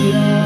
Yeah.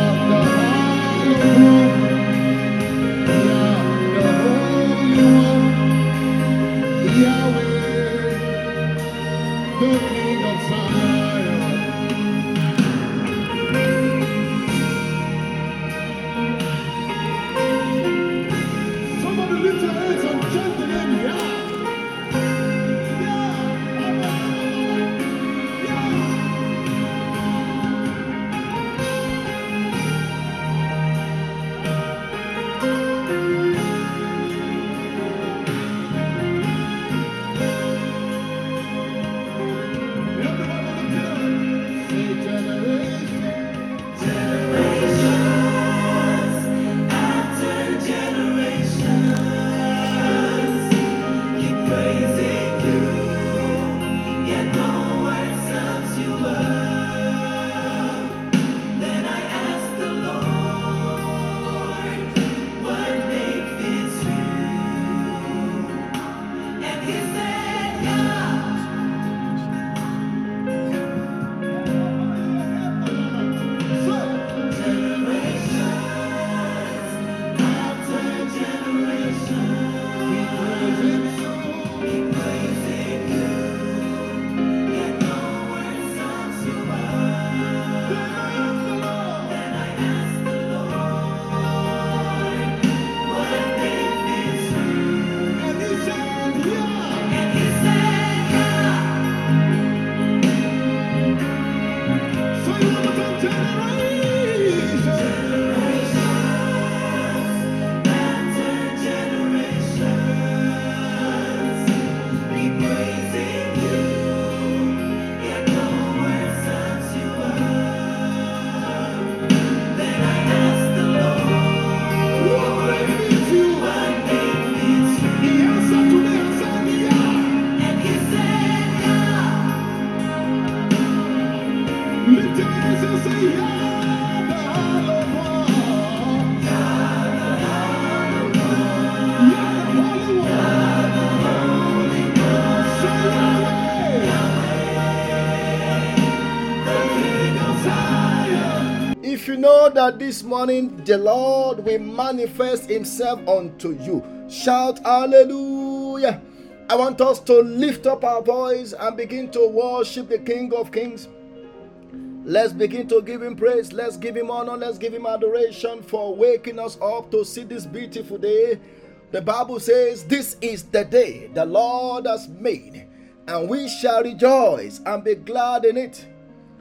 That this morning the Lord will manifest Himself unto you, shout hallelujah. I want us to lift up our voice and begin to worship the King of Kings. Let's begin to give him praise. Let's give him honor. Let's give him adoration for waking us up to see this beautiful day. The Bible says, This is the day the Lord has made, and we shall rejoice and be glad in it.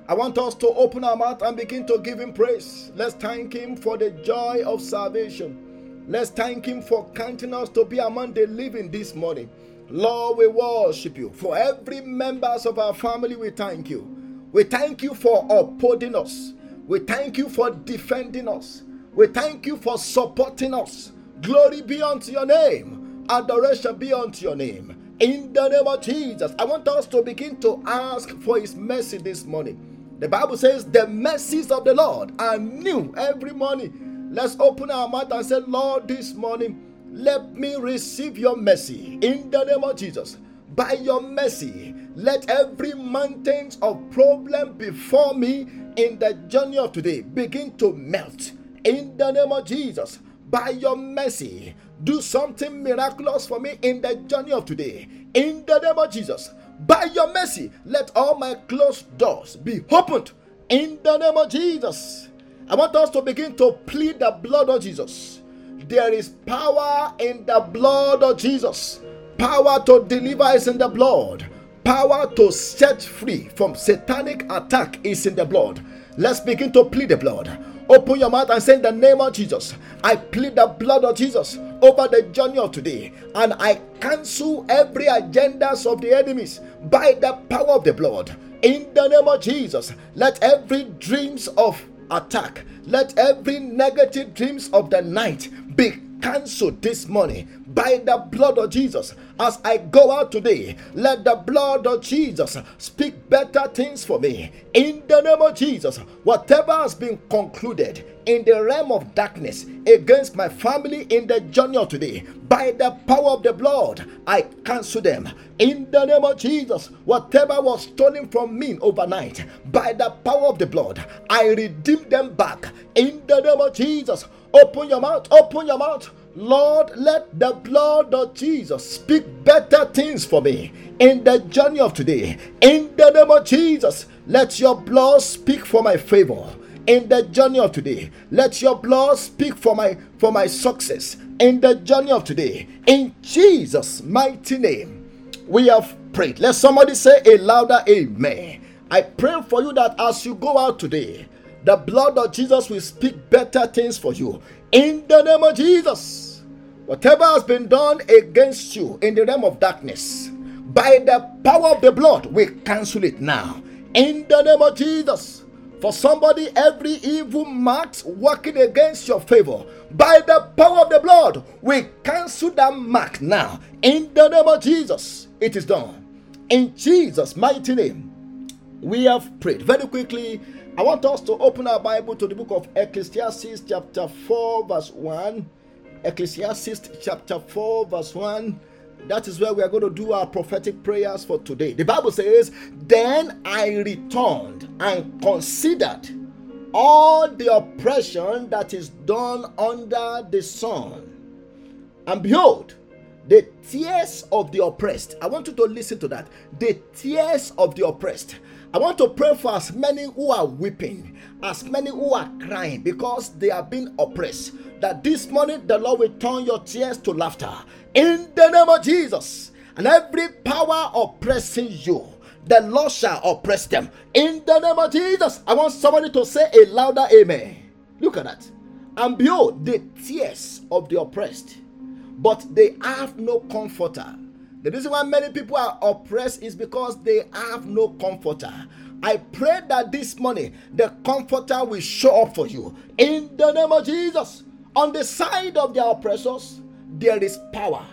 I want us to open our mouth and begin to give him praise. Let's thank him for the joy of salvation. Let's thank him for counting us to be among the living this morning. Lord, we worship you. For every members of our family, we thank you. We thank you for upholding us. We thank you for defending us. We thank you for supporting us. Glory be unto your name. Adoration be unto your name. In the name of Jesus, I want us to begin to ask for his mercy this morning. The Bible says, The mercies of the Lord are new every morning. Let's open our mouth and say, Lord, this morning, let me receive your mercy in the name of Jesus. By your mercy, let every mountain of problem before me in the journey of today begin to melt in the name of Jesus. By your mercy, do something miraculous for me in the journey of today in the name of Jesus. By your mercy, let all my closed doors be opened in the name of Jesus. I want us to begin to plead the blood of Jesus. There is power in the blood of Jesus. Power to deliver is in the blood. Power to set free from satanic attack is in the blood. Let's begin to plead the blood. Open your mouth and say, In the name of Jesus, I plead the blood of Jesus over the journey of today, and I cancel every agendas of the enemies by the power of the blood. In the name of Jesus, let every dreams of attack, let every negative dreams of the night be cancelled this morning by the blood of Jesus. As I go out today, let the blood of Jesus speak better things for me. In the name of Jesus, whatever has been concluded in the realm of darkness against my family in the journey of today, by the power of the blood, I cancel them. In the name of Jesus, whatever was stolen from me overnight, by the power of the blood, I redeem them back. In the name of Jesus, open your mouth, open your mouth. Lord, let the blood of Jesus speak better things for me in the journey of today. In the name of Jesus, let your blood speak for my favor. in the journey of today. Let your blood speak for my for my success in the journey of today. In Jesus' mighty name, we have prayed. Let somebody say a louder amen. I pray for you that as you go out today, the blood of Jesus will speak better things for you. In the name of Jesus. Whatever has been done against you in the realm of darkness, by the power of the blood, we cancel it now. In the name of Jesus. For somebody, every evil mark working against your favor, by the power of the blood, we cancel that mark now. In the name of Jesus, it is done. In Jesus' mighty name, we have prayed. Very quickly, I want us to open our Bible to the book of Ecclesiastes, chapter 4, verse 1. Ecclesiastes, chapter 4, verse 1. That is where we are going to do our prophetic prayers for today. The Bible says, Then I returned and considered all the oppression that is done under the sun. And behold, the tears of the oppressed. I want you to listen to that. The tears of the oppressed. I want to pray for as many who are weeping, as many who are crying because they are being oppressed. That this morning the Lord will turn your tears to laughter in the name of Jesus. And every power oppressing you, the Lord shall oppress them in the name of Jesus. I want somebody to say a louder amen. Look at that. And behold, the tears of the oppressed, but they have no comforter. The reason why many people are oppressed is because they have no comforter. I pray that this morning the comforter will show up for you in the name of Jesus. On the side of their oppressors, there is power,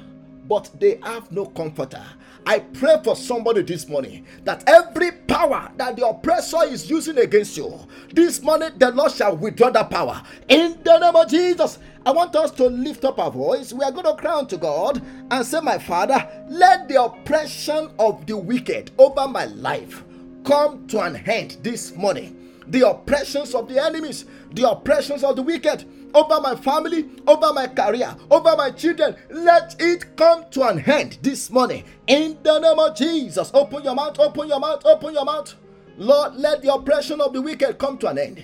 but they have no comforter. I pray for somebody this morning that every power that the oppressor is using against you, this morning the Lord shall withdraw that power. In the name of Jesus, I want us to lift up our voice. We are going to cry to God and say, My Father, let the oppression of the wicked over my life come to an end this morning. The oppressions of the enemies, the oppressions of the wicked over my family, over my career, over my children. Let it come to an end this morning. In the name of Jesus. Open your mouth, open your mouth, open your mouth. Lord, let the oppression of the wicked come to an end.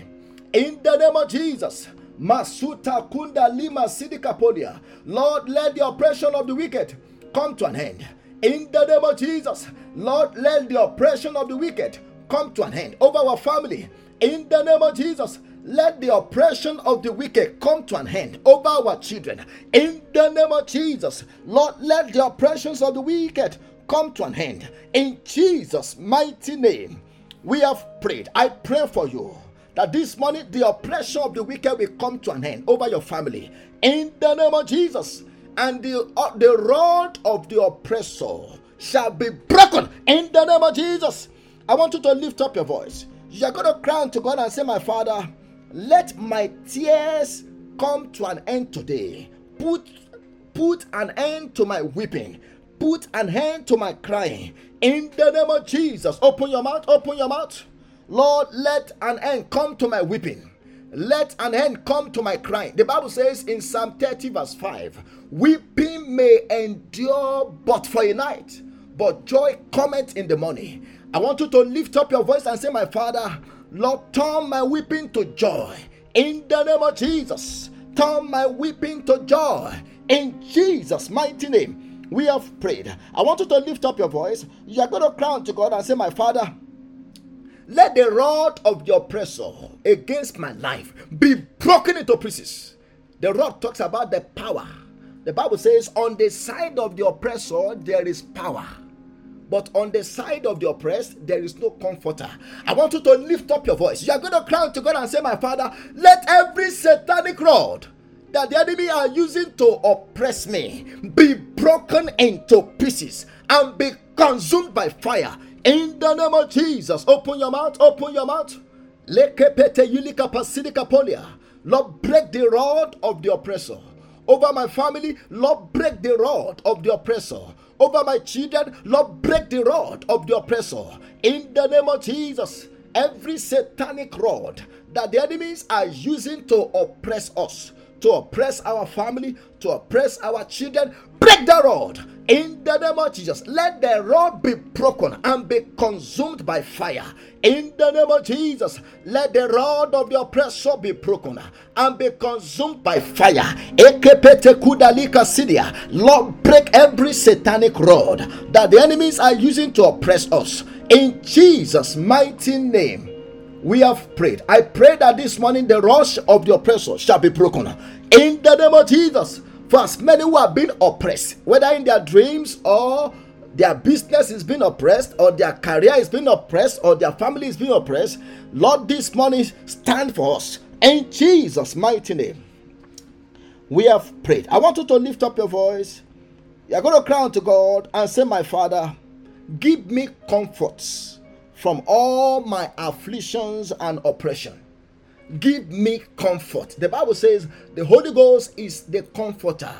In the name of Jesus. Masuta kunda lima sidikapolia. Lord, let the oppression of the wicked come to an end. In the name of Jesus. Lord, let the oppression of the wicked come to an end over our family. In the name of Jesus. Let the oppression of the wicked come to an end over our children. In the name of Jesus, Lord, let the oppressions of the wicked come to an end. In Jesus' mighty name, we have prayed. I pray for you that this morning the oppression of the wicked will come to an end over your family. In the name of Jesus, and the, uh, the rod of the oppressor shall be broken in the name of Jesus. I want you to lift up your voice. You're going to cry to God and say, My Father, let my tears come to an end today. Put put an end to my weeping. Put an end to my crying. In the name of Jesus. Open your mouth. Open your mouth. Lord, let an end come to my weeping. Let an end come to my crying. The Bible says in Psalm 30, verse 5 Weeping may endure but for a night, but joy cometh in the morning. I want you to lift up your voice and say, My Father, Lord, turn my weeping to joy in the name of Jesus. Turn my weeping to joy in Jesus' mighty name. We have prayed. I want you to lift up your voice. You are going to cry to God and say, My Father, let the rod of the oppressor against my life be broken into pieces. The rod talks about the power. The Bible says, On the side of the oppressor, there is power. But on the side of the oppressed, there is no comforter. I want you to lift up your voice. You are going to cry to God and say, My Father, let every satanic rod that the enemy are using to oppress me be broken into pieces and be consumed by fire. In the name of Jesus, open your mouth, open your mouth. Lord, break the rod of the oppressor. Over my family, Lord, break the rod of the oppressor over my children. Lord, break the rod of the oppressor. In the name of Jesus, every satanic rod that the enemies are using to oppress us, to oppress our family, to oppress our children, break the rod in the name of Jesus. Let the rod be broken and be consumed by fire in the name of Jesus. Let the rod of the oppressor be broken and be consumed by fire. Lord, break every satanic rod that the enemies are using to oppress us in Jesus' mighty name we have prayed. I pray that this morning the rush of the oppressor shall be broken. In the name of Jesus. For as many who have been oppressed, whether in their dreams or their business is being oppressed, or their career is being oppressed, or their family is being oppressed, Lord, this morning stand for us. In Jesus' mighty name. We have prayed. I want you to lift up your voice. You're going to cry unto God and say, My Father, give me comforts from all my afflictions and oppression. Give me comfort. The Bible says the Holy Ghost is the comforter.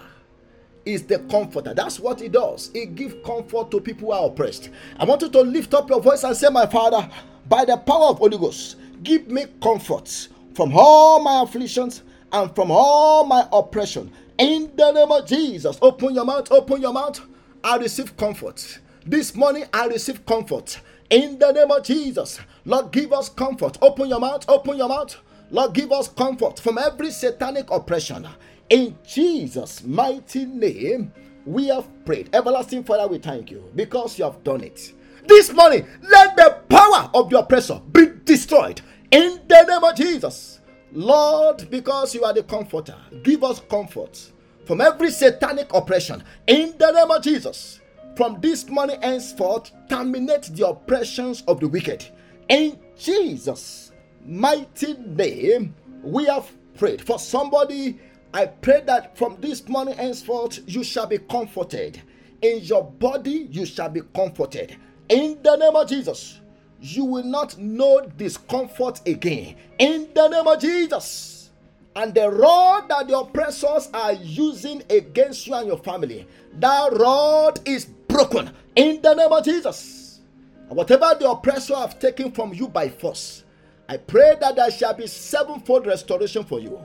Is the comforter. That's what it does. It gives comfort to people who are oppressed. I want you to lift up your voice and say, My Father, by the power of Holy Ghost, give me comfort from all my afflictions and from all my oppression. In the name of Jesus, open your mouth, open your mouth. I receive comfort. This morning, I receive comfort. In the name of Jesus, Lord, give us comfort. Open your mouth, open your mouth. Lord, give us comfort from every satanic oppression. In Jesus' mighty name, we have prayed. Everlasting Father, we thank you because you have done it. This morning, let the power of the oppressor be destroyed. In the name of Jesus. Lord, because you are the comforter, give us comfort from every satanic oppression. In the name of Jesus from this morning henceforth terminate the oppressions of the wicked. In Jesus' mighty name, we have prayed. For somebody, I pray that from this morning henceforth you shall be comforted. In your body, you shall be comforted. In the name of Jesus, you will not know discomfort again. In the name of Jesus. And the rod that the oppressors are using against you and your family, that rod is broken in the name of Jesus. Whatever the oppressor have taken from you by force, I pray that there shall be sevenfold restoration for you.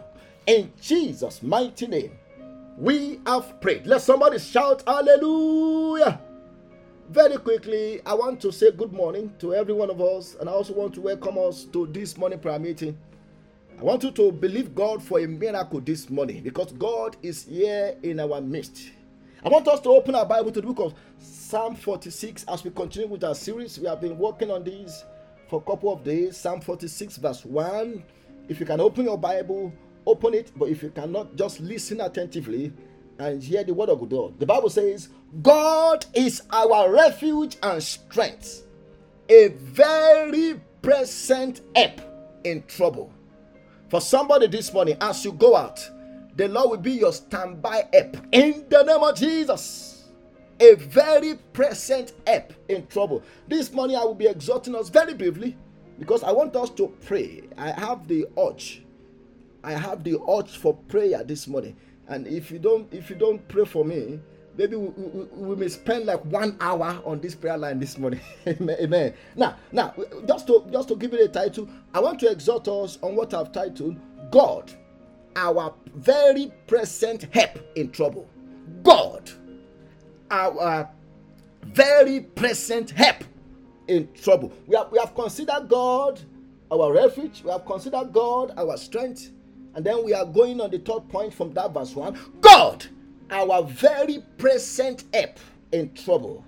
In Jesus' mighty name, we have prayed. Let somebody shout hallelujah. Very quickly, I want to say good morning to every one of us, and I also want to welcome us to this morning prayer meeting. I want you to believe God for a miracle this morning because God is here in our midst. I want us to open our Bible to the book of Psalm 46 as we continue with our series. We have been working on these for a couple of days. Psalm 46, verse 1. If you can open your Bible, open it. But if you cannot, just listen attentively and hear the word of God. The Bible says, God is our refuge and strength, a very present help in trouble. For somebody this morning, as you go out, the Lord will be your standby help in the name of Jesus. A very present help in trouble. This morning I will be exhorting us very briefly because I want us to pray. I have the urge. I have the urge for prayer this morning. And if you don't, if you don't pray for me, maybe we, we, we, may spend like one hour on this prayer line this morning. Amen. Now, now, just to just to give it a title, I want to exhort us on what I've titled God our very present help in trouble. God, our very present help in trouble. We have, we have considered God our refuge, we have considered God our strength, and then we are going on the third point from that verse 1 God, our very present help in trouble.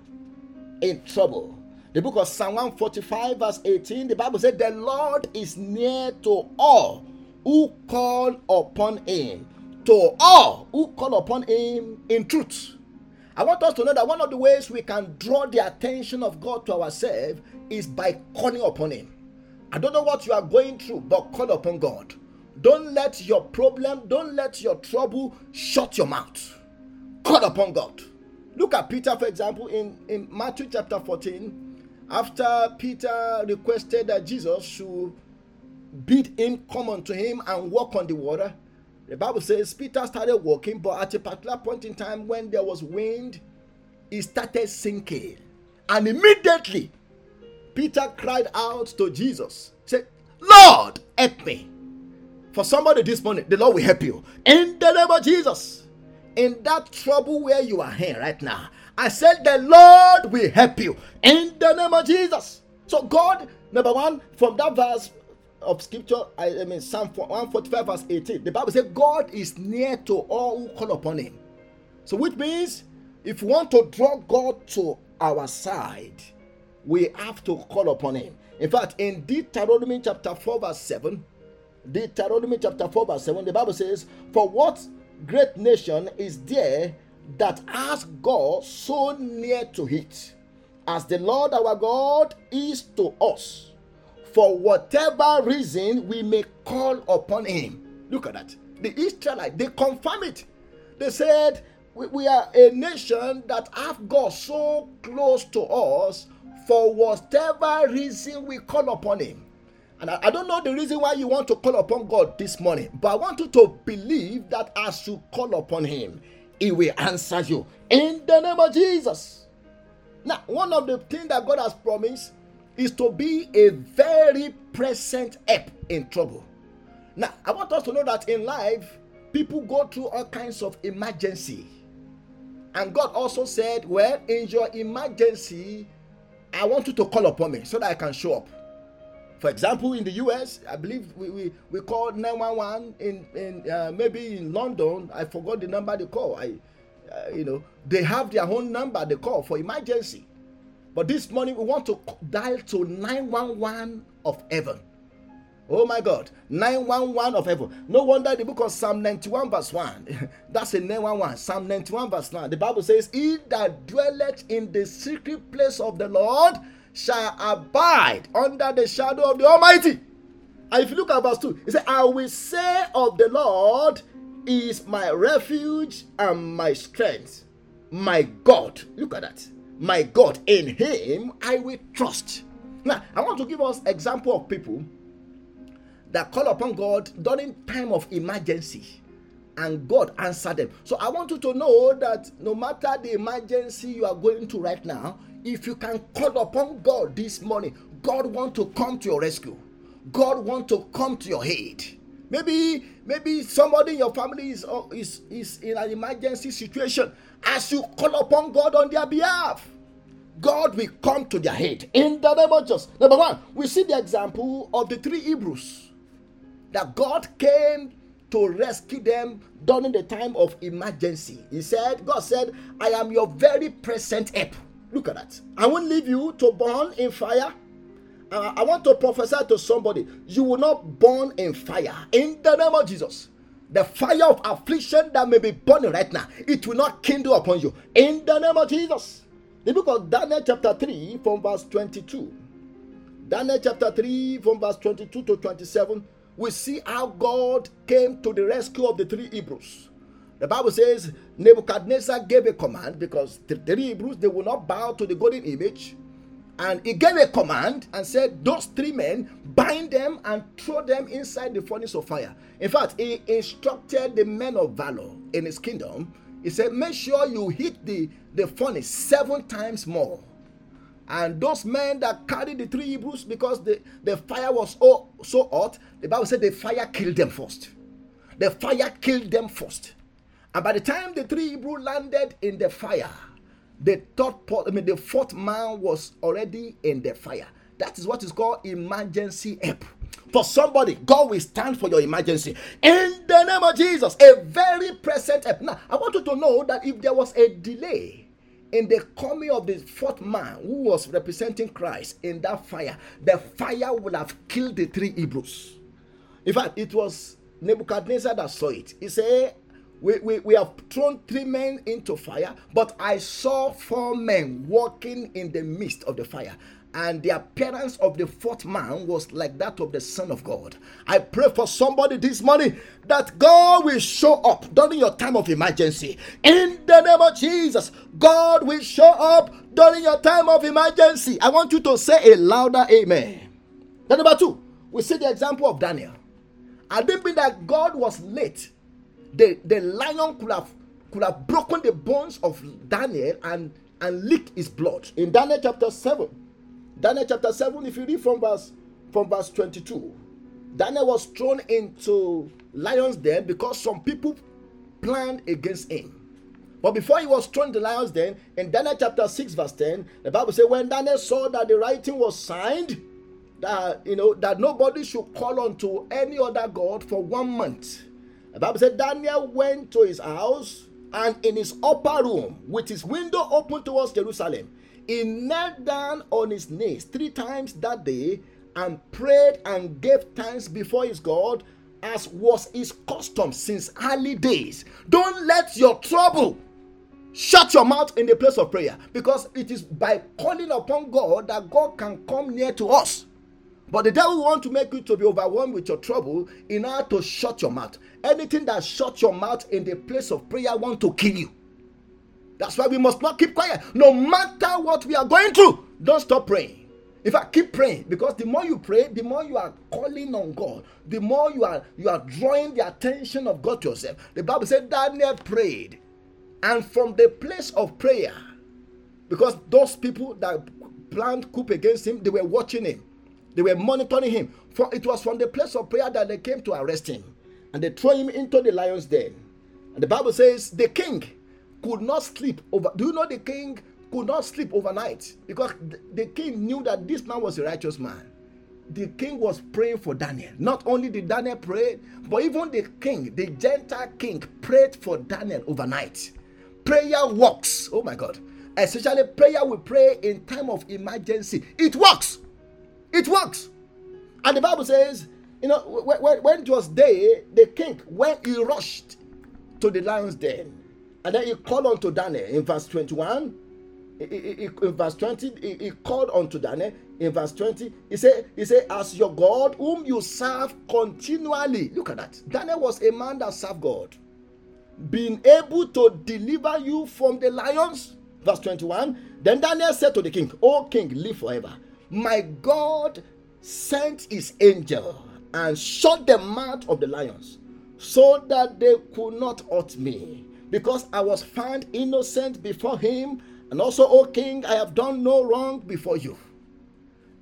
In trouble. The book of Psalm 145, verse 18, the Bible said, The Lord is near to all who call upon him, to all who call upon him in truth. I want us to know that one of the ways we can draw the attention of God to ourselves is by calling upon him. I don't know what you are going through, but call upon God. Don't let your problem, don't let your trouble shut your mouth. Call upon God. Look at Peter, for example, in, in Matthew chapter 14. After Peter requested that Jesus should bid him come unto him and walk on the water. The Bible says Peter started walking, but at a particular point in time when there was wind, he started sinking. And immediately, Peter cried out to Jesus, said, Lord, help me. For somebody this morning, the Lord will help you. In the name of Jesus. In that trouble where you are here right now, I said the Lord will help you. In the name of Jesus. So, God, number one, from that verse of scripture, I, I mean, Psalm 145, verse 18, the Bible says, God is near to all who call upon him. So, which means if we want to draw God to our side, we have to call upon him. In fact, in Deuteronomy chapter 4, verse 7, Deuteronomy chapter 4, verse 7, the Bible says, For what great nation is there that has God so near to it, as the Lord our God is to us? For whatever reason we may call upon him. Look at that. The Israelites, they confirm it. They said, we, we are a nation that have God so close to us for whatever reason we call upon him. And I, I, don't know the reason why you want to call upon God this morning, but I want you to believe that as you call upon him, he will answer you in the name of Jesus. Now, one of the things that God has promised is to be a very present help in trouble. Now, I want us to know that in life, people go through all kinds of emergency and God also said, Well, in your emergency, I want you to call upon me so that I can show up. For example, in the US, I believe we, we, we call 911 in, in uh, maybe in London. I forgot the number they call. I, uh, you know, they have their own number they call for emergency. But this morning we want to dial to 911 of heaven Oh my God, 911 of heaven. No wonder the book of Psalm 91, verse 1. That's a 911. Psalm 91, verse 9. The Bible says, He that dwelleth in the secret place of the Lord shall abide under the shadow of the Almighty. And if you look at verse 2, it says, I will say of the Lord is my refuge and my strength, my God. Look at that. My God, in him I will trust. Now, I want to give us example of people that call upon God during time of emergency and God answered them. So I want you to know that no matter the emergency you are going to right now, if you can call upon God this morning, God want to come to your rescue. God want to come to your aid. Maybe maybe somebody in your family is, uh, is, is in an emergency situation. As you call upon God on their behalf, God will come to their aid in the name of Jesus. Number one, we see the example of the three Hebrews that God came to rescue them during the time of emergency. He said, God said, I am your very present help. Look at that. I won't leave you to burn in fire. Uh, I want to prophesy to somebody. You will not burn in fire. In the name of Jesus. The fire of affliction that may be burning right now, it will not kindle upon you. In the name of Jesus. The book of Daniel, chapter 3, from verse 22. Daniel chapter 3, from verse 22 to 27 we see how God came to the rescue of the three Hebrews. The Bible says Nebuchadnezzar gave a command because the three Hebrews they will not bow to the golden image. And he gave a command and said, Those three men, bind them and throw them inside the furnace of fire. In fact, he instructed the men of valor in his kingdom. He said, Make sure you hit the, the furnace seven times more and those men that carried the three Hebrews, because the, the fire was so, so hot, the Bible said the fire killed them first. The fire killed them first. And by the time the three Hebrew landed in the fire, the third I mean the fourth man was already in the fire. That is what is called emergency help. For somebody, God will stand for your emergency. In the name of Jesus, a very present help. Now, I want you to know that if there was a delay, in the coming of the fourth man who was representing Christ in that fire, the fire would have killed the three Hebrews. In fact, it was Nebuchadnezzar that saw it. He said, we, we, we have thrown three men into fire, but I saw four men walking in the midst of the fire and the appearance of the fourth man was like that of the Son of God. I pray for somebody this morning that God will show up during your time of emergency. In the name of Jesus, God will show up during your time of emergency. I want you to say a louder amen. Then, number two, we see the example of Daniel. I didn't mean that God was late. The, the lion could have could have broken the bones of Daniel and, and licked his blood. In Daniel chapter 7, Daniel chapter 7, if you read from verse from verse 22, Daniel was thrown into lions den because some people planned against him. But before he was thrown in the lions den, in Daniel chapter 6, verse 10, the Bible says, when Daniel saw that the writing was signed, that you know that nobody should call on to any other God for one month. The Bible said Daniel went to his house and in his upper room, with his window open towards Jerusalem, he knelt down on his knees three times that day and prayed and gave thanks before his God as was his custom since early days. Don't let your trouble shut your mouth in the place of prayer because it is by calling upon God that God can come near to us. But the devil want to make you to be overwhelmed with your trouble in order to shut your mouth. Anything that shuts your mouth in the place of prayer want to kill you. That's why we must not keep quiet. No matter what we are going through, don't stop praying. In fact, keep praying because the more you pray, the more you are calling on God, the more you are you are drawing the attention of God to yourself. The Bible said Daniel prayed, and from the place of prayer, because those people that planned coup against him, they were watching him, they were monitoring him. For it was from the place of prayer that they came to arrest him, and they threw him into the lion's den. And the Bible says the king could not sleep over. Do you know the king could not sleep overnight because the king knew that this man was a righteous man. The king was praying for Daniel. Not only did Daniel pray, but even the king, the Gentile king, prayed for Daniel overnight. Prayer works. Oh my God. Especially prayer we pray in time of emergency. It works. It works. And the Bible says, you know, when, when it was day, the king, when he rushed to the lion's den, and then he called unto Daniel in verse 21 in verse 20, he, called unto Daniel. In verse 20, he said, He said, As your God, whom you serve continually. Look at that. Daniel was a man that served God, being able to deliver you from the lions. Verse 21. Then Daniel said to the king, O king, live forever. My God sent his angel and shut the mouth of the lions so that they could not hurt me, because I was found innocent before him and also, O king, I have done no wrong before you.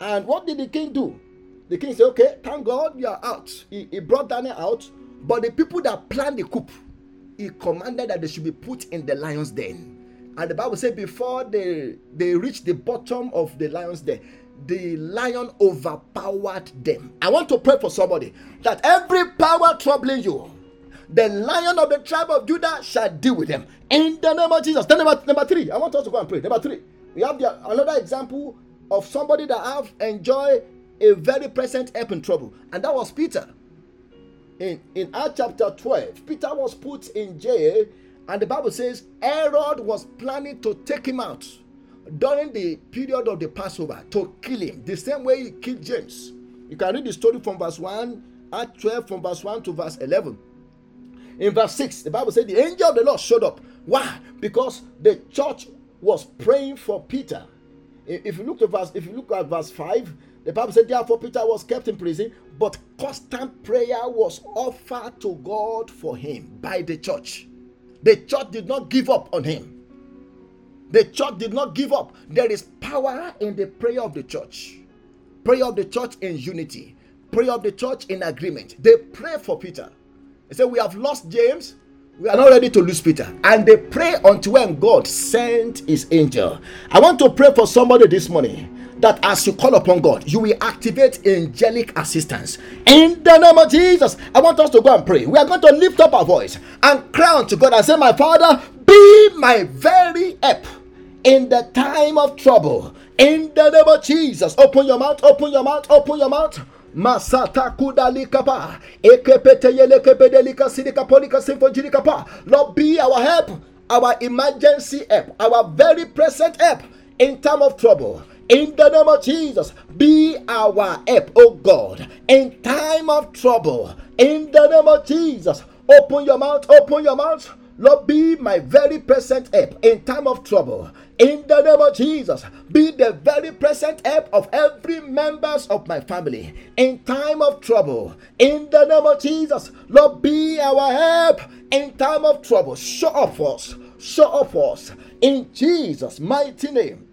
And what did the king do? The king said, Okay, thank God you are out. He, he brought Daniel out, but the people that planned the coup, he commanded that they should be put in the lion's den. And the Bible said, before they, they reached the bottom of the lion's den, the lion overpowered them. I want to pray for somebody that every power troubling you, the lion of the tribe of Judah shall deal with them. In the name of Jesus. Then number, number three, I want us to go and pray. Number three, we have the, another example of somebody that have enjoyed a very present help in trouble, and that was Peter. In in Acts chapter 12, Peter was put in jail, and the Bible says Herod was planning to take him out during the period of the Passover to kill him, the same way he killed James. You can read the story from verse 1, Acts 12, from verse 1 to verse 11. In verse 6, the Bible said the angel of the Lord showed up. Why? Because the church was praying for Peter. If you look at verse, if you look at verse 5, the Bible said, therefore, Peter was kept in prison, but constant prayer was offered to God for him by the church. The church did not give up on him. The church did not give up. There is power in the prayer of the church. Prayer of the church in unity. Prayer of the church in agreement. They pray for Peter. They say, We have lost James. We are not ready to lose Peter. And they pray unto when God sent his angel. I want to pray for somebody this morning that as you call upon God, you will activate angelic assistance. In the name of Jesus, I want us to go and pray. We are going to lift up our voice and cry unto God and say, My Father, be my very help in the time of trouble. In the name of Jesus, open your mouth, open your mouth, open your mouth. Masata kudalikapa. Ekepete yelekepedelika sidikapolika sinfojirikapa. Lord, be our help, our emergency help, our very present help in time of trouble. In the name of Jesus, be our help, oh God, in time of trouble. In the name of Jesus, open your mouth, open your mouth. Lord, be my very present help in time of trouble. In the name of Jesus, be the very present help of every members of my family in time of trouble. In the name of Jesus, Lord, be our help in time of trouble. Show up for us. Show up for us. In Jesus' mighty name,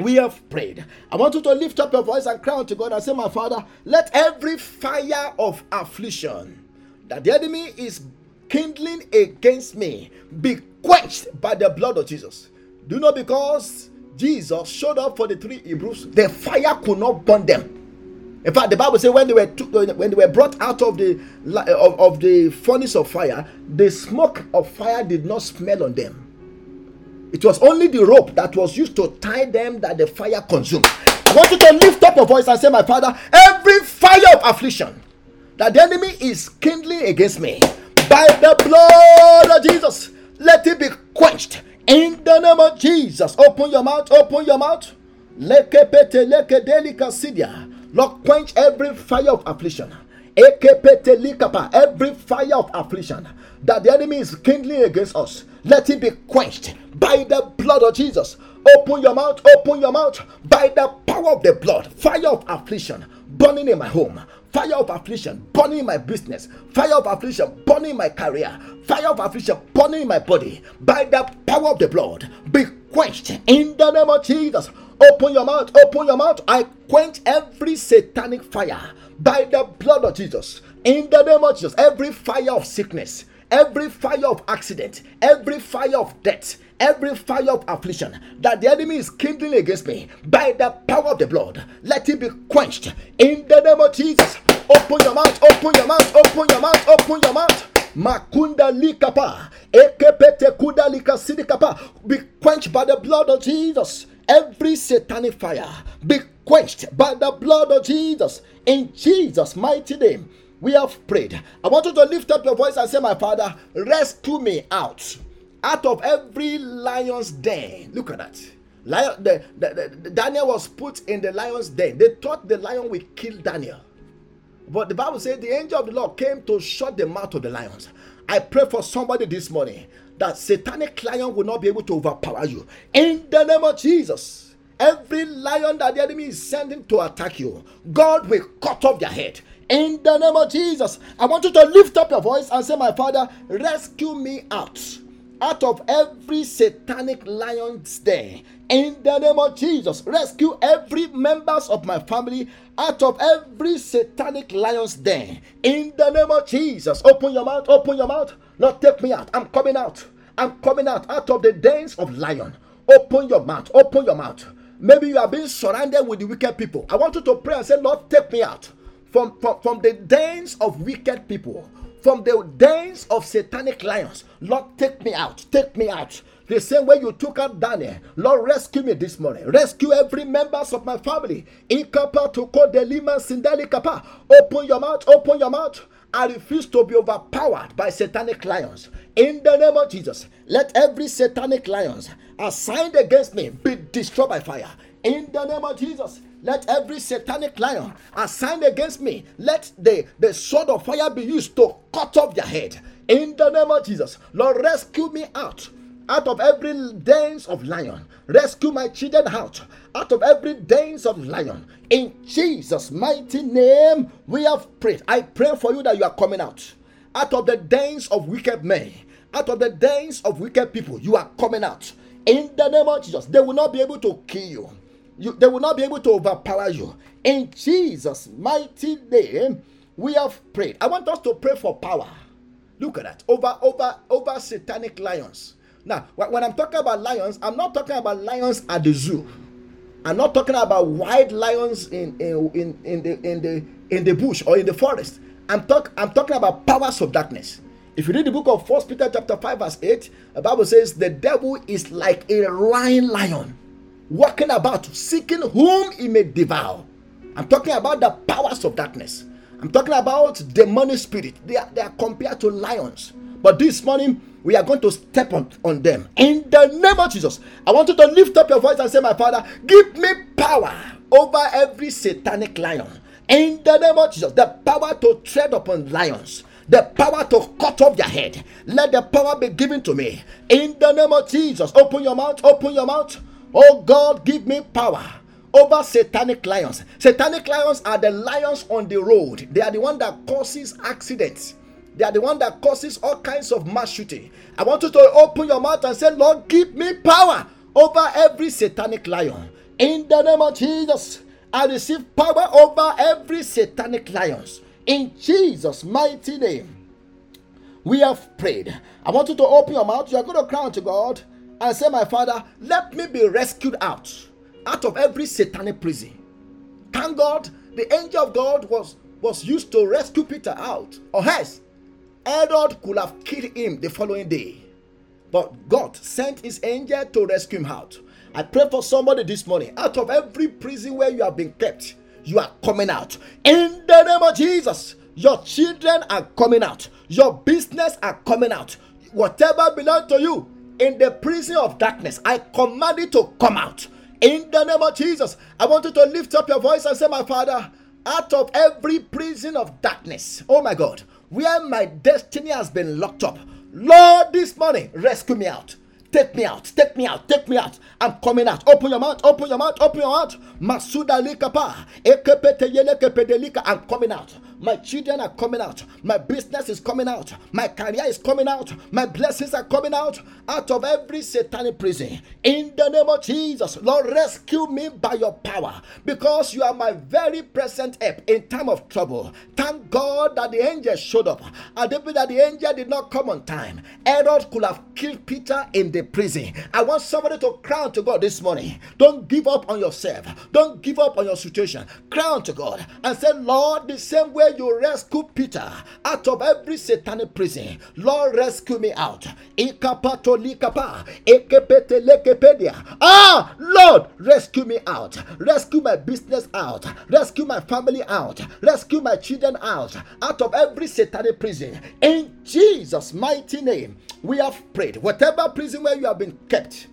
we have prayed. I want you to lift up your voice and cry unto God and say, My Father, let every fire of affliction that the enemy is kindling against me be quenched by the blood of Jesus. Do you know because Jesus showed up for the three Hebrews, the fire could not burn them. In fact, the Bible says when they were when they were brought out of the of, of the furnace of fire, the smoke of fire did not smell on them. It was only the rope that was used to tie them that the fire consumed. I want you to lift up your voice and say, My Father, every fire of affliction that the enemy is kindling against me by the blood of Jesus, let it be quenched in the name of Jesus. Open your mouth, open your mouth. Lekepete leke Lord, quench every fire of affliction. Every fire of affliction that the enemy is kindling against us, let it be quenched by the blood of Jesus. Open your mouth, open your mouth by the power of the blood. Fire of affliction burning in my home, fire of affliction burning my business, fire of affliction burning my career, fire of affliction burning my body by the power of the blood. Be quenched in the name of Jesus. Open your mouth, open your mouth. I quench every satanic fire by the blood of Jesus. In the name of Jesus, every fire of sickness, every fire of accident, every fire of death, every fire of affliction that the enemy is kindling against me by the power of the blood, let it be quenched in the name of Jesus. Open your mouth, open your mouth, open your mouth, open your mouth. Makunda likapa, ekepete kuda likasidikapa, be quenched by the blood of Jesus. Every satanic fire be quenched by the blood of Jesus. In Jesus' mighty name, we have prayed. I want you to lift up your voice and say, My Father, rescue me out. Out of every lion's den. Look at that. Lion, the, the, the, Daniel was put in the lion's den. They thought the lion would kill Daniel. But the Bible says the angel of the Lord came to shut the mouth of the lions. I pray for somebody this morning that satanic lion will not be able to overpower you. In the name of Jesus, every lion that the enemy is sending to attack you, God will cut off their head. In the name of Jesus, I want you to lift up your voice and say, My Father, rescue me out out of every satanic lion's den in the name of jesus rescue every members of my family out of every satanic lion's den in the name of jesus. Open your mouth open your mouth. Lord, take me out. I'm coming out. I'm coming out out of the dens of lion. Open your mouth open your mouth. Maybe you are being surrounded with the wicked people. I want you to pray and say lord take me out from from, from the dens of wicked people from the dens of satanic lions. Lord, take me out. Take me out. The same way you took out Daniel. Lord, rescue me this morning. Rescue every members of my family. Ikapa to delima sindali kapa. Open your mouth. Open your mouth. I refuse to be overpowered by satanic lions. In the name of Jesus, let every satanic lions assigned against me be destroyed by fire. In the name of Jesus, let every satanic lion assigned against me, let the, the sword of fire be used to cut off their head. In the name of Jesus, Lord, rescue me out out of every dens of lion. Rescue my children out out of every dens of lion. In Jesus' mighty name, we have prayed. I pray for you that you are coming out out of the dens of wicked men, out of the dens of wicked people. You are coming out in the name of Jesus. They will not be able to kill you you, they will not be able to overpower you. In Jesus' mighty name, we have prayed. I want us to pray for power. Look at that. Over, over, over satanic lions. Now, when I'm talking about lions, I'm not talking about lions at the zoo. I'm not talking about wild lions in, in, in, in the in the in the bush or in the forest. I'm talk I'm talking about powers of darkness. If you read the book of First Peter chapter 5, verse 8, the Bible says the devil is like a roaring lion walking about seeking whom he may devour. I'm talking about the powers of darkness. I'm talking about demonic spirit. They are, they are compared to lions. But this morning, we are going to step on, on them. In the name of Jesus, I want you to lift up your voice and say, My Father, give me power over every satanic lion. In the name of Jesus, the power to tread upon lions the power to cut off their head. Let the power be given to me. In the name of Jesus, open your mouth, open your mouth. Oh God, give me power over satanic lions. Satanic lions are the lions on the road. They are the one that causes accidents. They are the one that causes all kinds of mass shooting. I want you to open your mouth and say, Lord, give me power over every satanic lion. In the name of Jesus, I receive power over every satanic lions. In Jesus' mighty name, we have prayed. I want you to open your mouth. You are going to cry to God and say, My Father, let me be rescued out, out of every satanic prison. Thank God, the angel of God was, was used to rescue Peter out. Or else, Herod could have killed him the following day. But God sent his angel to rescue him out. I pray for somebody this morning. Out of every prison where you have been kept, you are coming out. In the name of Jesus, your children are coming out. Your business are coming out. Whatever belongs to you in the prison of darkness, I command it to come out. In the name of Jesus, I want you to lift up your voice and say, My Father, out of every prison of darkness, oh my God, where my destiny has been locked up, Lord, this morning, rescue me out. Take me out, take me out, take me out. I'm coming out. Open your mouth, open your mouth, open your mouth. Masuda yele I'm coming out. My children are coming out. My business is coming out. My career is coming out. My blessings are coming out. Out of every satanic prison. In the name of Jesus, Lord, rescue me by your power. Because you are my very present help in time of trouble. Thank God that the angel showed up. And that the angel did not come on time. Herod could have killed Peter in the prison. I want somebody to cry out to God this morning. Don't give up on yourself. Don't give up on your situation. Cry out to God and say, Lord, the same way you rescued Peter out of every satanic prison, Lord, rescue me out. Ah, Lord, rescue me out. Rescue my business out. Rescue my family out. Rescue my children out. Out of every satanic prison. In Jesus' mighty name, we have prayed. Whatever prison where you have been kept,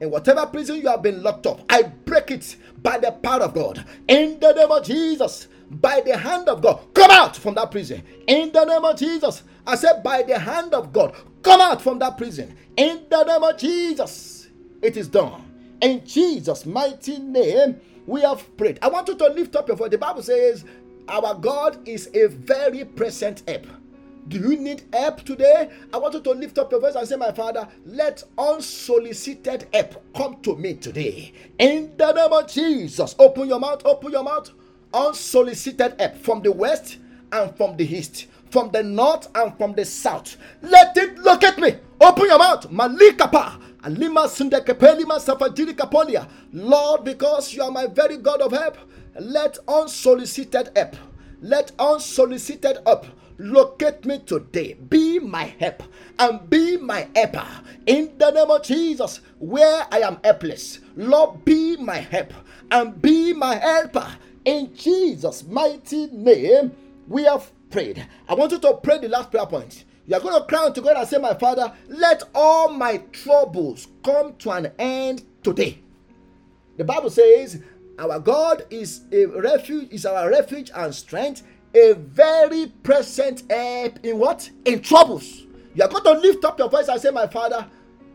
in whatever prison you have been locked up, I break it by the power of God. In the name of Jesus, by the hand of God, come out from that prison. In the name of Jesus, I said, by the hand of God, come out from that prison. In the name of Jesus, it is done. In Jesus' mighty name, we have prayed. I want you to lift up your voice. The Bible says, Our God is a very present help do you need help today? I want you to lift up your voice and say, My Father, let unsolicited help come to me today. In the name of Jesus, open your mouth, open your mouth. Unsolicited help from the west and from the east, from the north and from the south. Let it look at me. Open your mouth. Malikapa. Lord, because you are my very God of help, let unsolicited help, let unsolicited help Locate me today. Be my help and be my helper. In the name of Jesus, where I am helpless, Lord, be my help and be my helper. In Jesus' mighty name, we have prayed. I want you to pray the last prayer point. You are going to cry to God and say, My Father, let all my troubles come to an end today. The Bible says, Our God is a refuge, is our refuge and strength a very present help in what? In troubles. You are going to lift up your voice and say, My Father,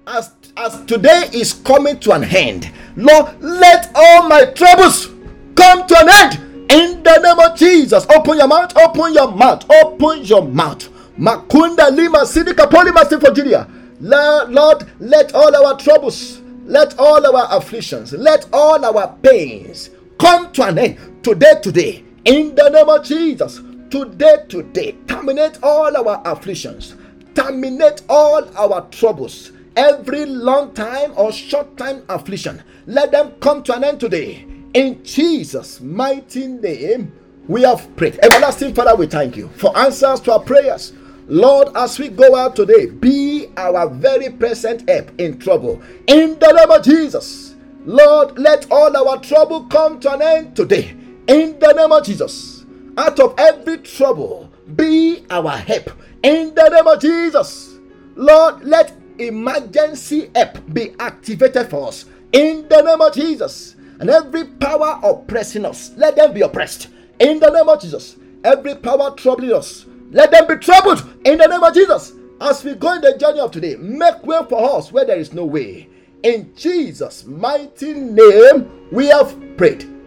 as, as today is coming to an end, Lord, let all my troubles come to an end. In the name of Jesus, open your mouth, open your mouth, open your mouth. Makunda Lima Sidika Polima Virginia. Lord, let all our troubles, let all our afflictions, let all our pains come to an end today, today in the name of Jesus, today, today, terminate all our afflictions, terminate all our troubles, every long time or short time affliction. Let them come to an end today. In Jesus' mighty name, we have prayed. Everlasting Father, we thank you for answers to our prayers. Lord, as we go out today, be our very present help in trouble. In the name of Jesus, Lord, let all our trouble come to an end today. In the name of Jesus, out of every trouble, be our help. In the name of Jesus, Lord, let emergency help be activated for us. In the name of Jesus, and every power oppressing us, let them be oppressed. In the name of Jesus, every power troubling us, let them be troubled. In the name of Jesus, as we go in the journey of today, make way for us where there is no way. In Jesus' mighty name, we have prayed.